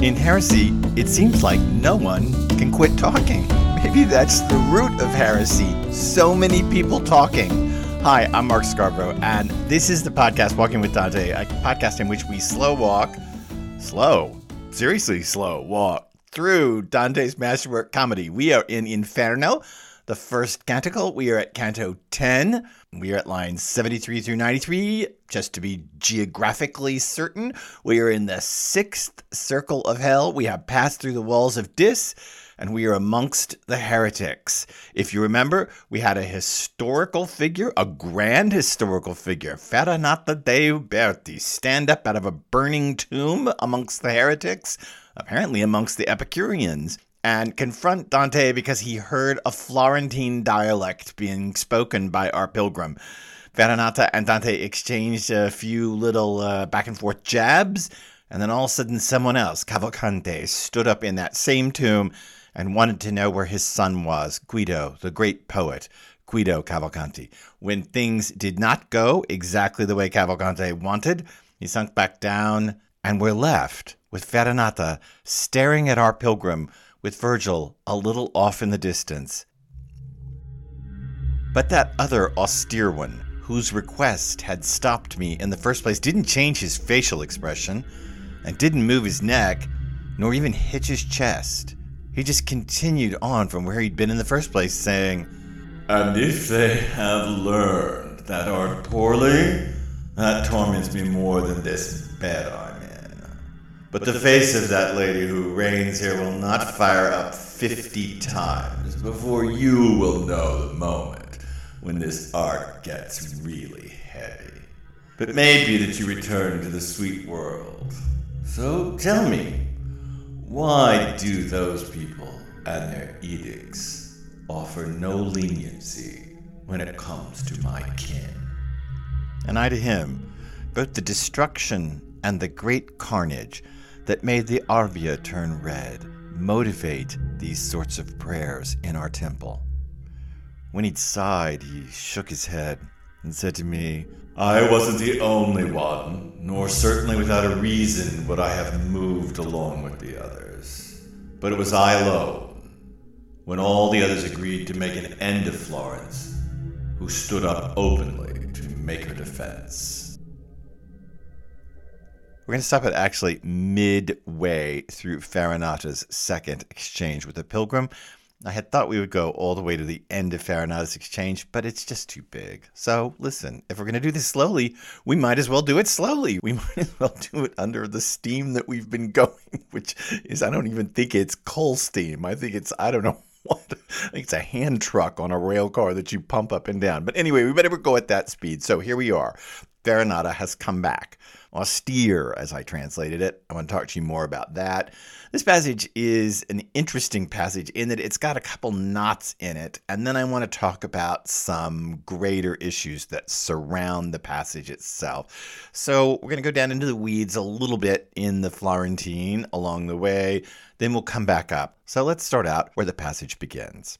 In heresy, it seems like no one can quit talking. Maybe that's the root of heresy. So many people talking. Hi, I'm Mark Scarborough, and this is the podcast Walking with Dante, a podcast in which we slow walk, slow, seriously slow walk through Dante's masterwork comedy. We are in Inferno, the first canticle. We are at Canto 10. We are at lines 73 through 93. Just to be geographically certain, we are in the sixth circle of hell. We have passed through the walls of Dis, and we are amongst the heretics. If you remember, we had a historical figure, a grand historical figure, Farinata dei Uberti, stand up out of a burning tomb amongst the heretics, apparently amongst the Epicureans and confront Dante because he heard a Florentine dialect being spoken by our pilgrim. Farinata and Dante exchanged a few little uh, back and forth jabs, and then all of a sudden, someone else, Cavalcante, stood up in that same tomb and wanted to know where his son was, Guido, the great poet. Guido Cavalcanti. When things did not go exactly the way Cavalcante wanted, he sunk back down, and we're left with Farinata staring at our pilgrim with Virgil a little off in the distance. But that other austere one, whose request had stopped me in the first place, didn't change his facial expression and didn't move his neck, nor even hitch his chest. He just continued on from where he'd been in the first place, saying, And if they have learned that art poorly, that torments me more than this bed. But the face of that lady who reigns here will not fire up fifty times before you will know the moment when this art gets really heavy. But maybe that you return to the sweet world. So tell me, why do those people and their edicts offer no leniency when it comes to my kin? And I to him, both the destruction and the great carnage that made the Arbia turn red motivate these sorts of prayers in our temple. When he'd sighed, he shook his head and said to me, I wasn't the only one, nor certainly without a reason would I have moved along with the others. But it was I alone, when all the others agreed to make an end of Florence, who stood up openly to make her defense. We're going to stop at actually midway through Farinata's second exchange with the pilgrim. I had thought we would go all the way to the end of Farinata's exchange, but it's just too big. So, listen, if we're going to do this slowly, we might as well do it slowly. We might as well do it under the steam that we've been going, which is, I don't even think it's coal steam. I think it's, I don't know what. I think it's a hand truck on a rail car that you pump up and down. But anyway, we better go at that speed. So, here we are. Farinata has come back. Austere, as I translated it. I want to talk to you more about that. This passage is an interesting passage in that it's got a couple knots in it, and then I want to talk about some greater issues that surround the passage itself. So we're going to go down into the weeds a little bit in the Florentine along the way, then we'll come back up. So let's start out where the passage begins.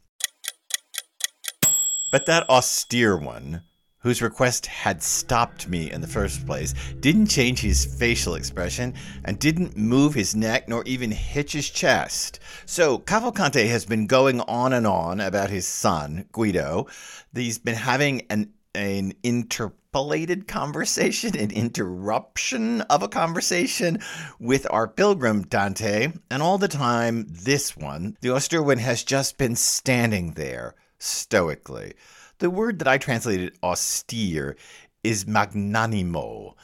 But that austere one whose request had stopped me in the first place, didn't change his facial expression and didn't move his neck nor even hitch his chest. So Cavalcante has been going on and on about his son, Guido. He's been having an an interpolated conversation, an interruption of a conversation with our pilgrim Dante, and all the time, this one, the austere one, has just been standing there stoically. The word that I translated austere is magnanimo.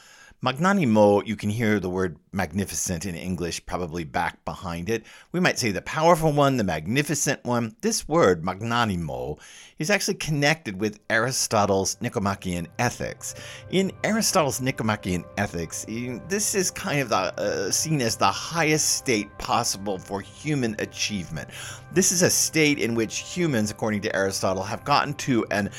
Magnanimo, you can hear the word magnificent in English probably back behind it. We might say the powerful one, the magnificent one. This word, magnanimo, is actually connected with Aristotle's Nicomachean Ethics. In Aristotle's Nicomachean Ethics, this is kind of the, uh, seen as the highest state possible for human achievement. This is a state in which humans, according to Aristotle, have gotten to an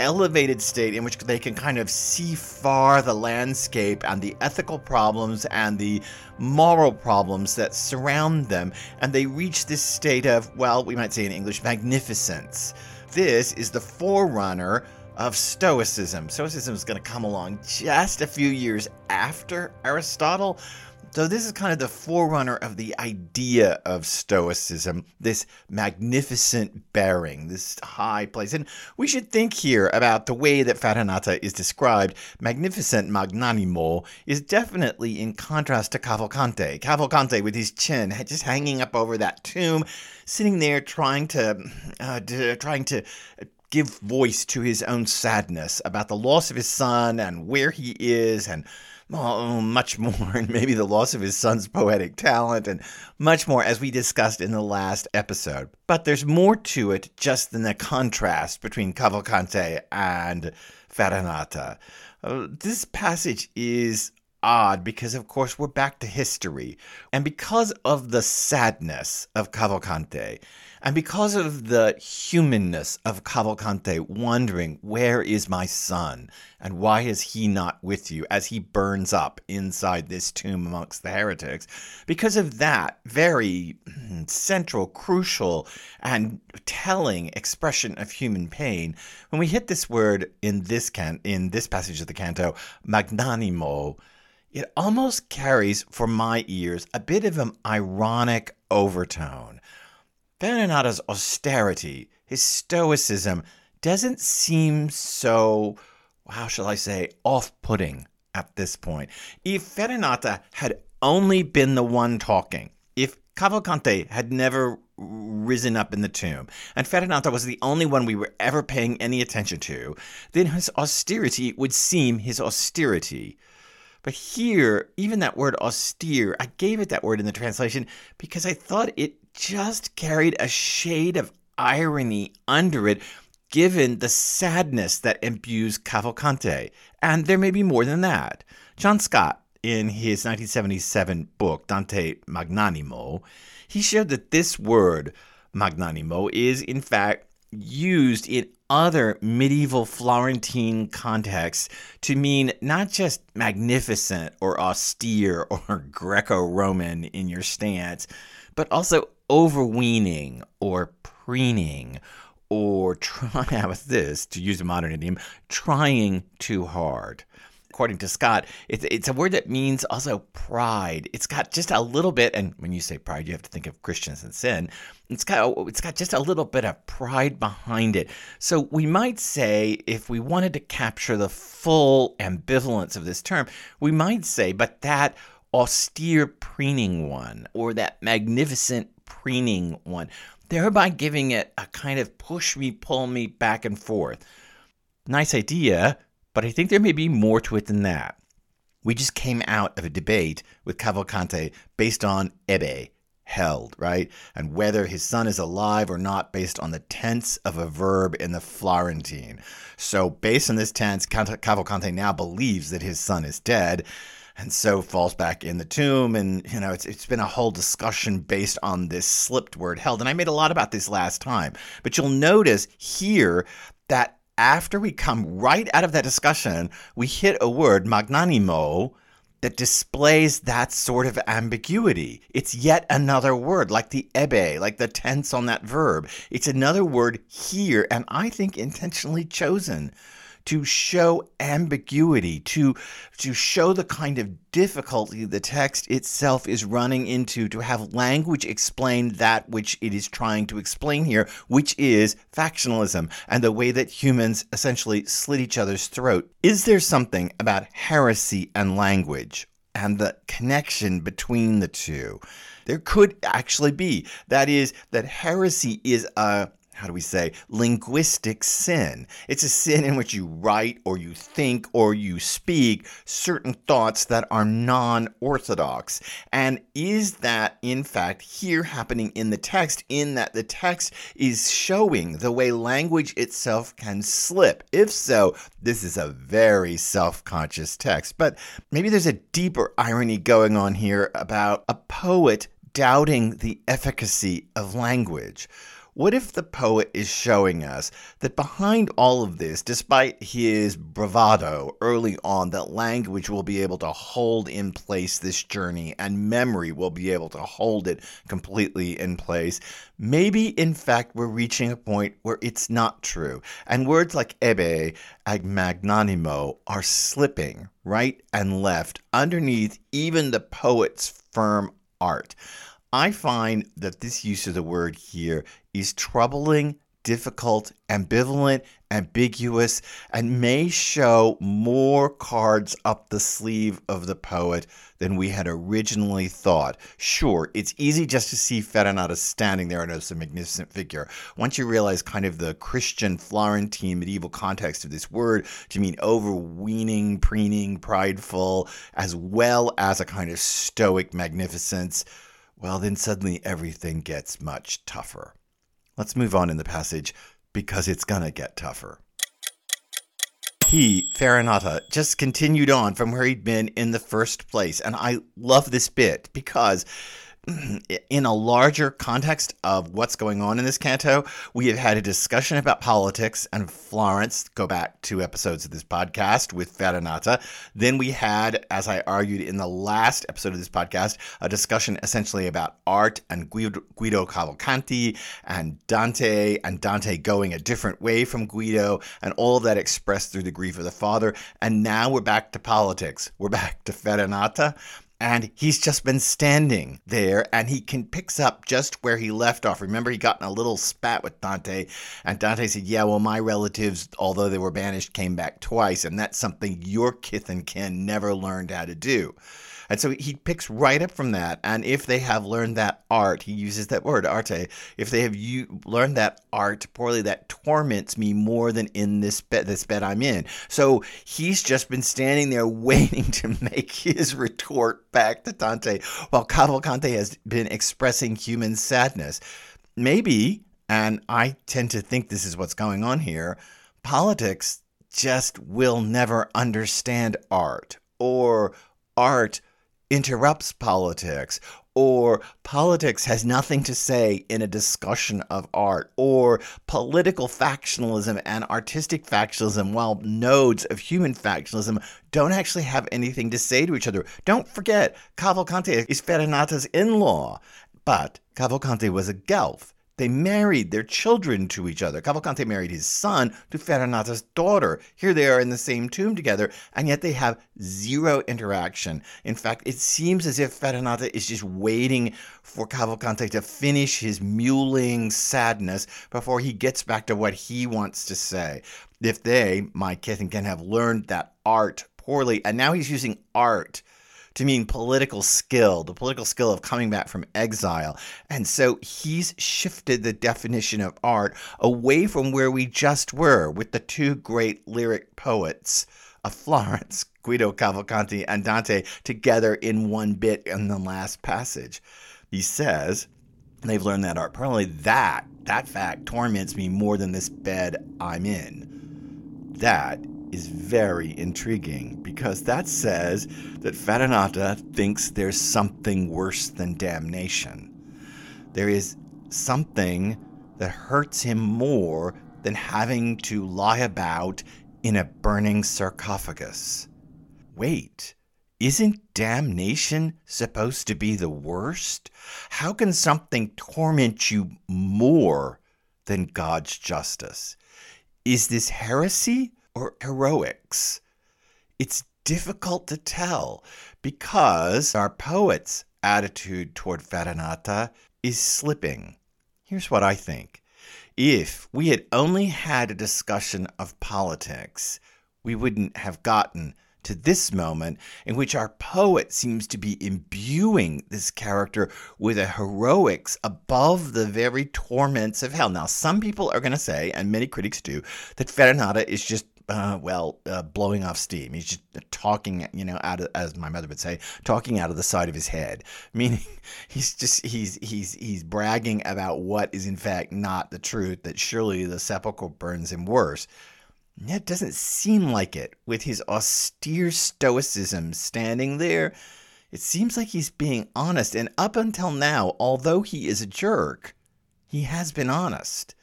elevated state in which they can kind of see far the landscape and the ethical problems and the moral problems that surround them. And they reach this state of, well, we might say in English, magnificence. This is the forerunner of Stoicism. Stoicism is going to come along just a few years after Aristotle. So, this is kind of the forerunner of the idea of Stoicism, this magnificent bearing, this high place. And we should think here about the way that Farinata is described. Magnificent magnanimo is definitely in contrast to Cavalcante. Cavalcante with his chin just hanging up over that tomb, sitting there trying to, uh, trying to give voice to his own sadness about the loss of his son and where he is and much more, and maybe the loss of his son's poetic talent, and much more, as we discussed in the last episode. But there's more to it just than the contrast between Cavalcante and Farinata. Uh, this passage is odd because, of course, we're back to history. And because of the sadness of Cavalcante, and because of the humanness of Cavalcante wondering, where is my son? And why is he not with you as he burns up inside this tomb amongst the heretics? Because of that very hmm, central, crucial, and telling expression of human pain, when we hit this word in this can in this passage of the canto, magnanimo, it almost carries for my ears a bit of an ironic overtone. Farinata's austerity, his stoicism, doesn't seem so, how shall I say, off putting at this point. If Farinata had only been the one talking, if Cavalcante had never risen up in the tomb, and Farinata was the only one we were ever paying any attention to, then his austerity would seem his austerity. But here, even that word austere, I gave it that word in the translation because I thought it just carried a shade of irony under it, given the sadness that imbues Cavalcante. And there may be more than that. John Scott, in his 1977 book, Dante Magnanimo, he showed that this word, magnanimo, is in fact used in other medieval Florentine contexts to mean not just magnificent or austere or Greco Roman in your stance, but also overweening or preening or trying, how about this, to use a modern idiom, trying too hard. According to Scott, it's, it's a word that means also pride. It's got just a little bit, and when you say pride, you have to think of Christians and sin. It's got it's got just a little bit of pride behind it. So we might say, if we wanted to capture the full ambivalence of this term, we might say, but that austere preening one, or that magnificent preening one, thereby giving it a kind of push me, pull me back and forth. Nice idea, but I think there may be more to it than that. We just came out of a debate with Cavalcante based on ebbe, held, right? And whether his son is alive or not based on the tense of a verb in the Florentine. So, based on this tense, Cavalcante now believes that his son is dead and so falls back in the tomb and you know it's it's been a whole discussion based on this slipped word held and I made a lot about this last time but you'll notice here that after we come right out of that discussion we hit a word magnanimo that displays that sort of ambiguity. It's yet another word, like the ebbe, like the tense on that verb. It's another word here, and I think intentionally chosen to show ambiguity, to, to show the kind of difficulty the text itself is running into, to have language explain that which it is trying to explain here, which is factionalism and the way that humans essentially slit each other's throat. Is there something about heresy and language? and the connection between the two. There could actually be. That is, that heresy is a how do we say, linguistic sin. It's a sin in which you write or you think or you speak certain thoughts that are non orthodox. And is that, in fact, here happening in the text, in that the text is showing the way language itself can slip? If so, this is a very self conscious text. But maybe there's a deeper irony going on here about a poet doubting the efficacy of language What if the poet is showing us that behind all of this, despite his bravado early on, that language will be able to hold in place this journey and memory will be able to hold it completely in place? Maybe, in fact, we're reaching a point where it's not true. And words like ebbe and magnanimo are slipping right and left underneath even the poet's firm art. I find that this use of the word here is troubling, difficult, ambivalent, ambiguous, and may show more cards up the sleeve of the poet than we had originally thought. Sure, it's easy just to see Farinata standing there and as a magnificent figure. Once you realize kind of the Christian Florentine medieval context of this word to mean overweening, preening, prideful, as well as a kind of stoic magnificence, well, then suddenly everything gets much tougher. Let's move on in the passage because it's going to get tougher. He, Farinata, just continued on from where he'd been in the first place. And I love this bit because in a larger context of what's going on in this canto, we have had a discussion about politics and Florence. Go back two episodes of this podcast with Farinata. Then we had, as I argued in the last episode of this podcast, a discussion essentially about art and Guido, Guido Cavalcanti and Dante, and Dante going a different way from Guido, and all of that expressed through the grief of the father. And now we're back to politics. We're back to Farinata and he's just been standing there and he can picks up just where he left off. Remember he got in a little spat with dante and dante said yeah well my relatives although they were banished came back twice and that's something your kith and kin never learned how to do and so he picks right up from that. And if they have learned that art, he uses that word, arte, if they have you learned that art poorly, that torments me more than in this bed, this bed I'm in. So he's just been standing there waiting to make his retort back to Dante while Cavalcante has been expressing human sadness. Maybe, and I tend to think this is what's going on here, politics just will never understand art or art interrupts politics, or politics has nothing to say in a discussion of art, or political factionalism and artistic factionalism, while nodes of human factionalism don't actually have anything to say to each other. Don't forget, Cavalcante is Farinata's in law, but Cavalcante was a Guelph. They married their children to each other. Cavalcante married his son to Farinata's daughter. Here they are in the same tomb together, and yet they have zero interaction. In fact, it seems as if Ferranata is just waiting for Cavalcante to finish his muling sadness before he gets back to what he wants to say. If they, my kith and kin, have learned that art poorly, and now he's using art to mean political skill, the political skill of coming back from exile. And so he's shifted the definition of art away from where we just were with the two great lyric poets of Florence, Guido Cavalcanti and Dante, together in one bit in the last passage. He says, they've learned that art. Probably that, that fact torments me more than this bed I'm in. That is very intriguing because that says that Farinata thinks there's something worse than damnation. There is something that hurts him more than having to lie about in a burning sarcophagus. Wait, isn't damnation supposed to be the worst? How can something torment you more than God's justice? Is this heresy? Or heroics? It's difficult to tell because our poet's attitude toward Farinata is slipping. Here's what I think. If we had only had a discussion of politics, we wouldn't have gotten to this moment in which our poet seems to be imbuing this character with a heroics above the very torments of hell. Now, some people are going to say, and many critics do, that Farinata is just uh, well, uh, blowing off steam. He's just talking, you know, out of, as my mother would say, talking out of the side of his head. Meaning, he's just he's he's he's bragging about what is in fact not the truth. That surely the sepulchre burns him worse. It doesn't seem like it with his austere stoicism standing there. It seems like he's being honest, and up until now, although he is a jerk, he has been honest.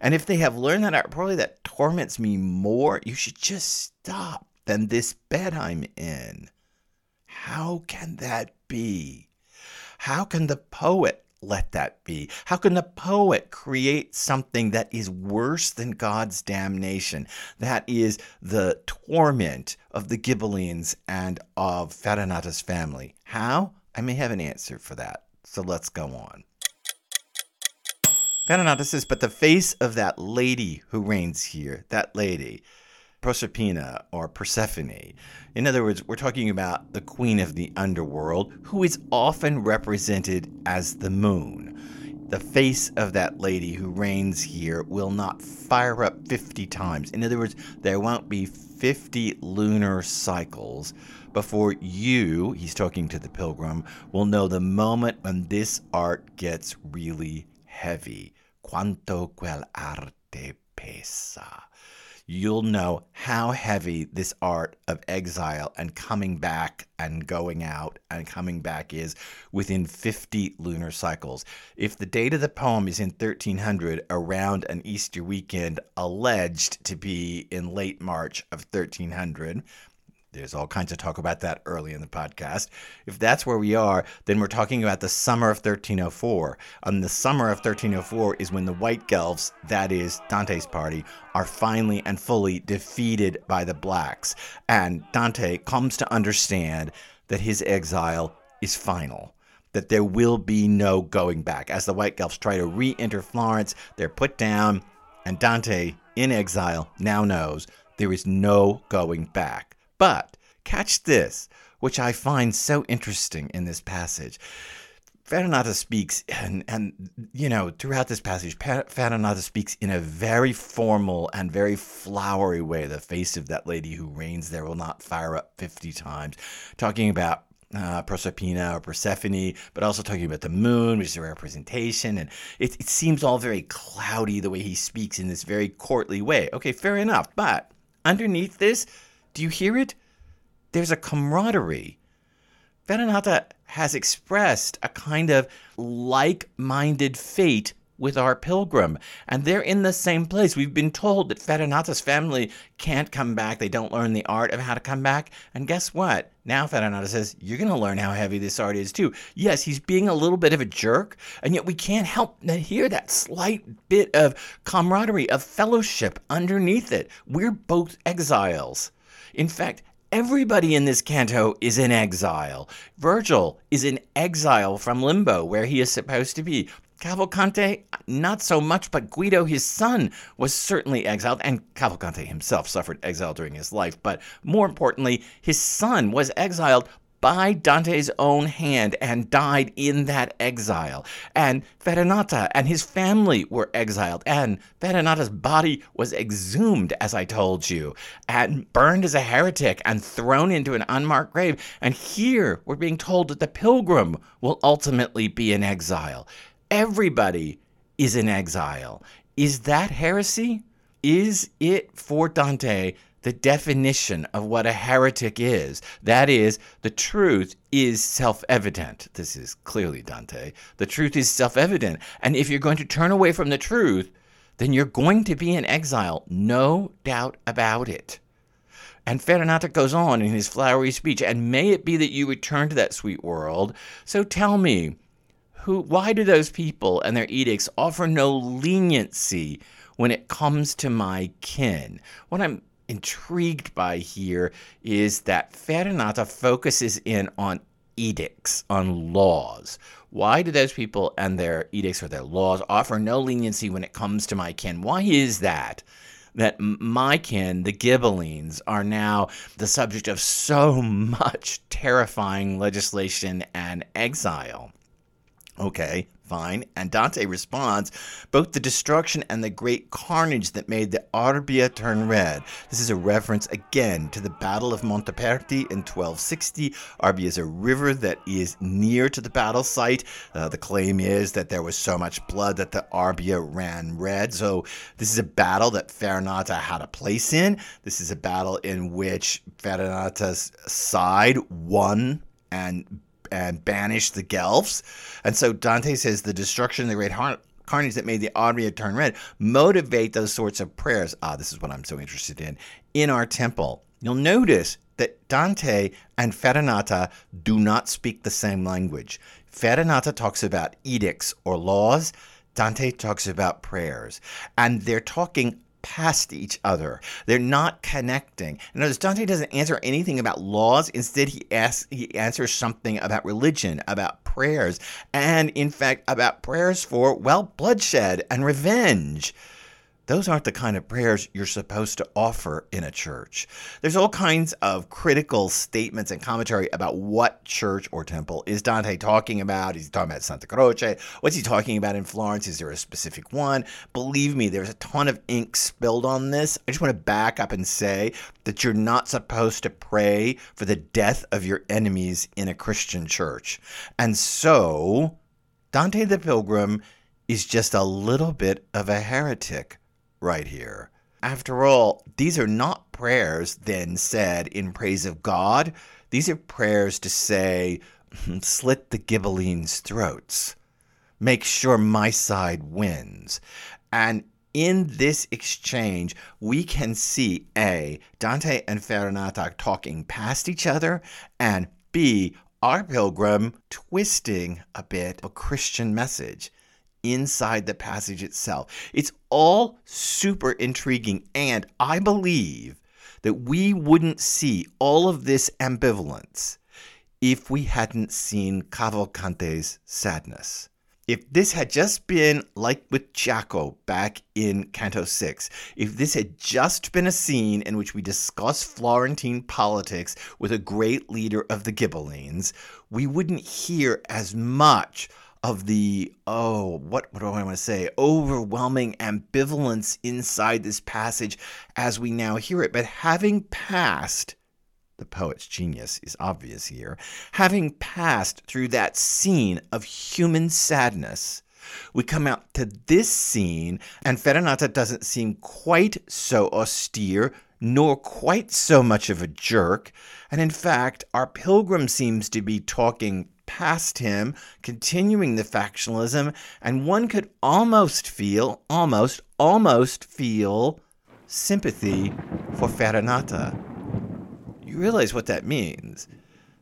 And if they have learned that art poorly that torments me more, you should just stop than this bed I'm in. How can that be? How can the poet let that be? How can the poet create something that is worse than God's damnation? That is the torment of the Ghibellines and of Farinata's family. How? I may have an answer for that. So let's go on. Farinata says, but the face of that lady who reigns here, that lady, Proserpina or Persephone. In other words, we're talking about the queen of the underworld, who is often represented as the moon. The face of that lady who reigns here will not fire up 50 times. In other words, there won't be 50 lunar cycles before you, he's talking to the pilgrim, will know the moment when this art gets really heavy. Quanto quel arte pesa you'll know how heavy this art of exile and coming back and going out and coming back is within 50 lunar cycles. If the date of the poem is in 1300, around an Easter weekend, alleged to be in late March of 1300, there's all kinds of talk about that early in the podcast. If that's where we are, then we're talking about the summer of 1304. And the summer of 1304 is when the White Guelphs, that is Dante's party, are finally and fully defeated by the Blacks. And Dante comes to understand that his exile is final. That there will be no going back. As the White Guelphs try to re enter Florence, they're put down, and Dante, in exile, now knows there is no going back. But catch this, which I find so interesting in this passage. Farinata speaks, and, and you know, throughout this passage, Farinata speaks in a very formal and very flowery way. The face of that lady who reigns there will not fire up 50 times, talking about uh, Proserpina or Persephone, but also talking about the moon, which is a representation. And it, it seems all very cloudy the way he speaks in this very courtly way. Okay, fair enough. But underneath this, do you hear it? There's a camaraderie. Farinata has expressed a kind of like minded fate with our pilgrim, and they're in the same place. We've been told that Farinata's family can't come back. They don't learn the art of how to come back. And guess what? Now Farinata says, You're going to learn how heavy this art is too. Yes, he's being a little bit of a jerk, and yet we can't help but hear that slight bit of camaraderie, of fellowship underneath it. We're both exiles. In fact, everybody in this canto is in exile. Virgil is in exile from Limbo, where he is supposed to be. Cavalcante, not so much, but Guido, his son, was certainly exiled, and Cavalcante himself suffered exile during his life. But more importantly, his son was exiled by Dante's own hand and died in that exile. And Farinata and his family were exiled, and Farinata's body was exhumed, as I told you, and burned as a heretic and thrown into an unmarked grave. And here we're being told that the pilgrim will ultimately be in exile. Everybody is in exile. Is that heresy? Is it for Dante the definition of what a heretic is. That is, the truth is self evident. This is clearly Dante. The truth is self evident. And if you're going to turn away from the truth, then you're going to be in exile. No doubt about it. And Farinata goes on in his flowery speech, and may it be that you return to that sweet world. So tell me, who, why do those people and their edicts offer no leniency when it comes to my kin? What I'm intrigued by here is that Farinata focuses in on edicts, on laws. Why do those people and their edicts or their laws offer no leniency when it comes to my kin? Why is that? That my kin, the Ghibellines, are now the subject of so much terrifying legislation and exile. Okay, Fine. And Dante responds, both the destruction and the great carnage that made the Arbia turn red. This is a reference again to the Battle of Montaperti in 1260. Arbia is a river that is near to the battle site. Uh, the claim is that there was so much blood that the Arbia ran red. So this is a battle that Farinata had a place in. This is a battle in which Farinata's side won and and banish the Guelphs. And so Dante says the destruction of the great carnage that made the artery turn red, motivate those sorts of prayers. Ah, this is what I'm so interested in in our temple. You'll notice that Dante and Farinata do not speak the same language. Farinata talks about edicts or laws. Dante talks about prayers. And they're talking past each other. They're not connecting. Notice Dante doesn't answer anything about laws. Instead, he asks he answers something about religion, about prayers, and in fact about prayers for well bloodshed and revenge. Those aren't the kind of prayers you're supposed to offer in a church. There's all kinds of critical statements and commentary about what church or temple is Dante talking about. He's talking about Santa Croce. What's he talking about in Florence? Is there a specific one? Believe me, there's a ton of ink spilled on this. I just want to back up and say that you're not supposed to pray for the death of your enemies in a Christian church. And so, Dante the Pilgrim is just a little bit of a heretic right here. After all, these are not prayers then said in praise of God. These are prayers to say, hmm, slit the Ghibellines' throats, make sure my side wins. And in this exchange, we can see A, Dante and Farinata talking past each other, and B, our pilgrim twisting a bit a Christian message inside the passage itself. It's all super intriguing, and I believe that we wouldn't see all of this ambivalence if we hadn't seen Cavalcante's sadness. If this had just been like with Ciacco back in Canto 6, if this had just been a scene in which we discuss Florentine politics with a great leader of the Ghibellines, we wouldn't hear as much of the oh what what do I want to say? Overwhelming ambivalence inside this passage as we now hear it. But having passed the poet's genius is obvious here having passed through that scene of human sadness we come out to this scene and Farinata doesn't seem quite so austere nor quite so much of a jerk. And in fact our pilgrim seems to be talking past him, continuing the factionalism, and one could almost feel, almost, almost feel sympathy for Farinata. You realize what that means.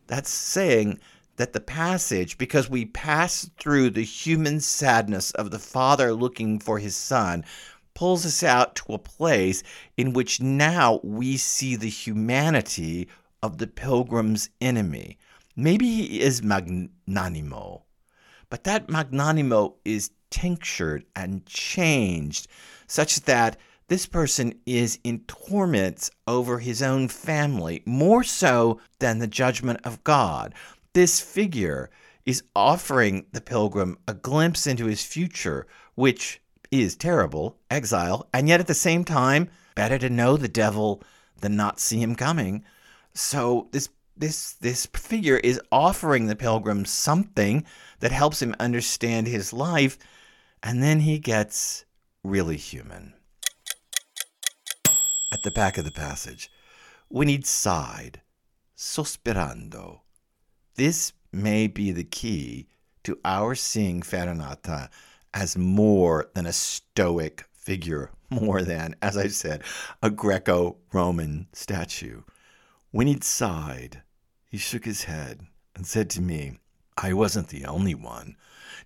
That's saying that the passage, because we pass through the human sadness of the father looking for his son, pulls us out to a place in which now we see the humanity of the pilgrim's enemy. Maybe he is magnanimo, but that magnanimo is tinctured and changed such that this person is in torments over his own family, more so than the judgment of God. This figure is offering the pilgrim a glimpse into his future, which is terrible, exile, and yet at the same time, better to know the devil than not see him coming. So this this this figure is offering the pilgrim something that helps him understand his life and then he gets really human at the back of the passage he'd sighed sospirando this may be the key to our seeing Farinata as more than a stoic figure, more than, as I said, a Greco Roman statue. When he'd sighed, he shook his head and said to me, I wasn't the only one,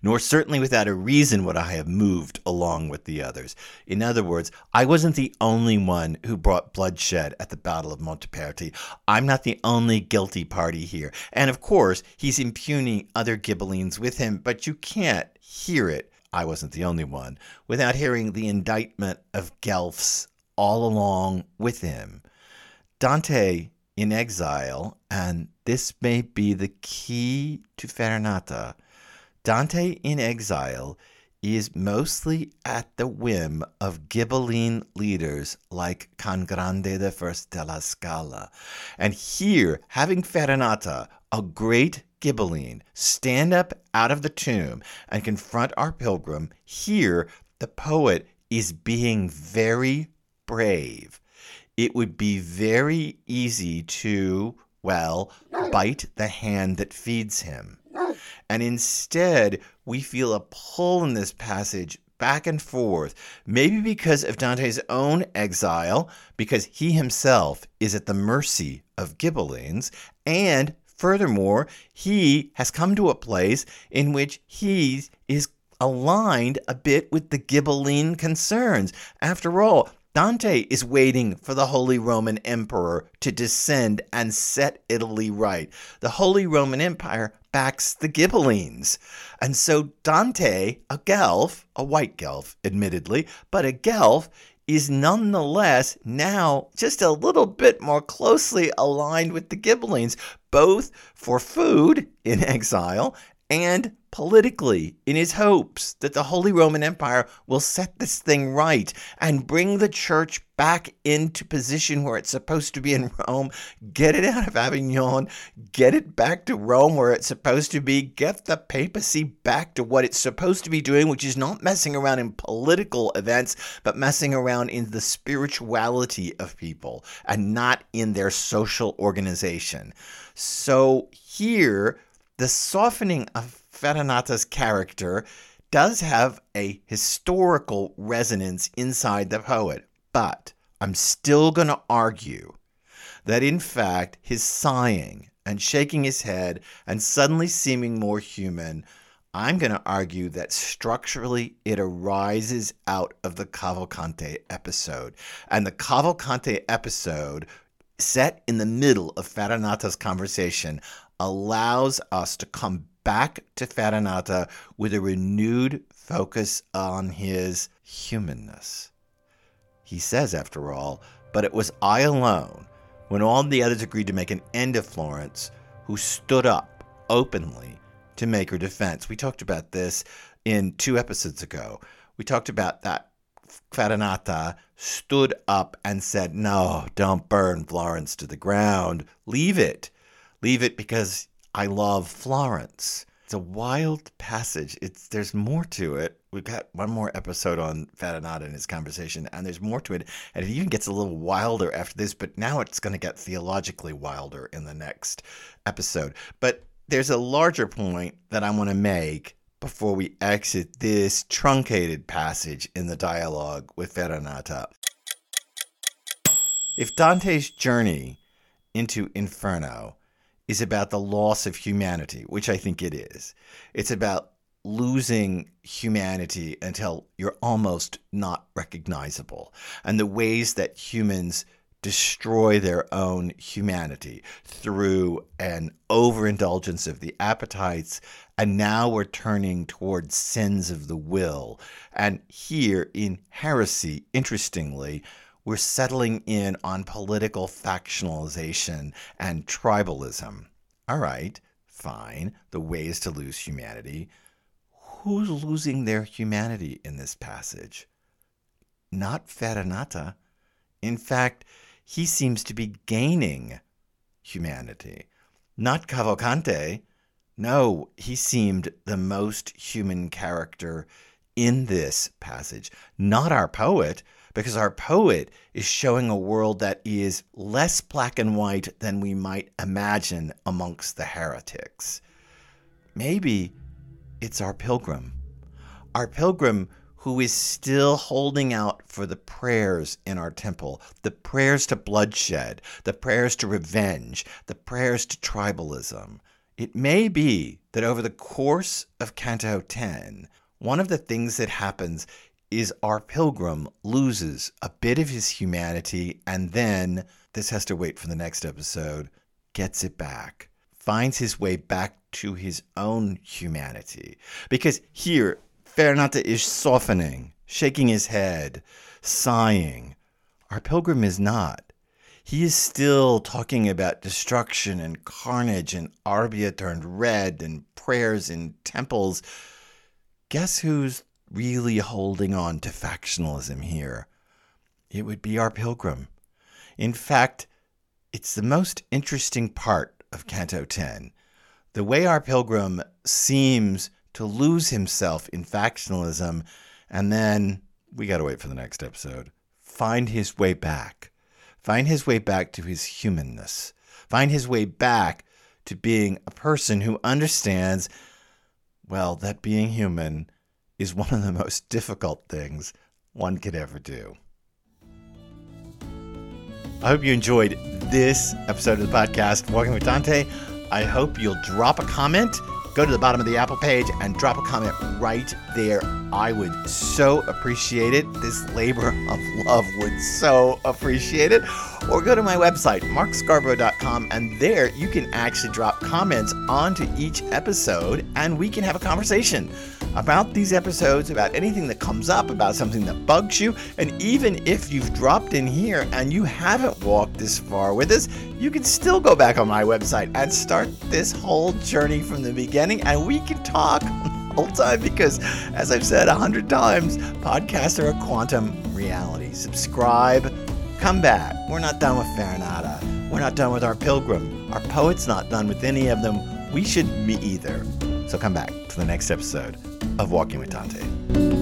nor certainly without a reason would I have moved along with the others. In other words, I wasn't the only one who brought bloodshed at the Battle of Montaperti. I'm not the only guilty party here. And of course, he's impugning other Ghibellines with him, but you can't hear it. I wasn't the only one, without hearing the indictment of Guelphs all along with him. Dante in exile, and this may be the key to Farinata. Dante in exile is mostly at the whim of Ghibelline leaders like Cangrande the First della Scala. And here, having Farinata, a great Ghibelline, stand up out of the tomb and confront our pilgrim, here the poet is being very brave it would be very easy to, well, bite the hand that feeds him. And instead, we feel a pull in this passage back and forth, maybe because of Dante's own exile, because he himself is at the mercy of Ghibellines, and furthermore, he has come to a place in which he is aligned a bit with the Ghibelline concerns. After all, Dante is waiting for the Holy Roman Emperor to descend and set Italy right. The Holy Roman Empire backs the Ghibellines. And so Dante, a Guelph, a white Guelph, admittedly, but a Guelph, is nonetheless now just a little bit more closely aligned with the Ghibellines, both for food in exile and politically in his hopes that the Holy Roman Empire will set this thing right and bring the church back into position where it's supposed to be in Rome, get it out of Avignon, get it back to Rome where it's supposed to be, get the papacy back to what it's supposed to be doing, which is not messing around in political events, but messing around in the spirituality of people and not in their social organization. So here, the softening of Farinata's character does have a historical resonance inside the poet, but I'm still going to argue that in fact his sighing and shaking his head and suddenly seeming more human, I'm going to argue that structurally it arises out of the Cavalcante episode. And the Cavalcante episode, set in the middle of Farinata's conversation, allows us to come back to Farinata with a renewed focus on his humanness. He says, after all, but it was I alone, when all the others agreed to make an end of Florence, who stood up openly to make her defense. We talked about this in two episodes ago. We talked about that Farinata stood up and said, No, don't burn Florence to the ground. Leave it. Leave it because I love Florence. It's a wild passage. It's there's more to it. We've got one more episode on Farinata and his conversation, and there's more to it. And it even gets a little wilder after this, but now it's going to get theologically wilder in the next episode. But there's a larger point that I want to make before we exit this truncated passage in the dialogue with Farinata. If Dante's journey into Inferno is about the loss of humanity, which I think it is. It's about losing humanity until you're almost not recognizable, and the ways that humans destroy their own humanity through an overindulgence of the appetites. And now we're turning towards sins of the will. And here in heresy, interestingly, we're settling in on political factionalization and tribalism. All right, fine. The ways to lose humanity. Who's losing their humanity in this passage? Not Farinata. In fact, he seems to be gaining humanity. Not Cavalcante. No, he seemed the most human character in this passage. Not our poet, because our poet is showing a world that is less black and white than we might imagine amongst the heretics. Maybe it's our pilgrim. Our pilgrim who is still holding out for the prayers in our temple, the prayers to bloodshed, the prayers to revenge, the prayers to tribalism. It may be that over the course of Canto 10, one of the things that happens is our pilgrim loses a bit of his humanity and then, this has to wait for the next episode, gets it back, finds his way back to his own humanity. Because here, Farinata is softening, shaking his head, sighing. Our pilgrim is not. He is still talking about destruction and carnage and Arbia turned red and prayers in temples. Guess who's really holding on to factionalism here. It would be our pilgrim. In fact, it's the most interesting part of Canto 10. The way our pilgrim seems to lose himself in factionalism, and then we got to wait for the next episode. Find his way back. Find his way back to his humanness. Find his way back to being a person who understands, well, that being human is one of the most difficult things one could ever do. I hope you enjoyed this episode of the podcast, Walking with Dante. I hope you'll drop a comment. Go to the bottom of the Apple page and drop a comment right there. I would so appreciate it. This labor of love would so appreciate it. Or go to my website, markscarborough.com, and there you can actually drop comments onto each episode and we can have a conversation about these episodes, about anything that comes up, about something that bugs you. And even if you've dropped in here and you haven't walked this far with us, you can still go back on my website and start this whole journey from the beginning and we can talk the whole time because, as I've said a hundred times, podcasts are a quantum reality. Subscribe, come back. We're not done with Farinata. We're not done with our pilgrim. Our poet's not done with any of them. We should be either. So come back to the next episode of Walking with Dante.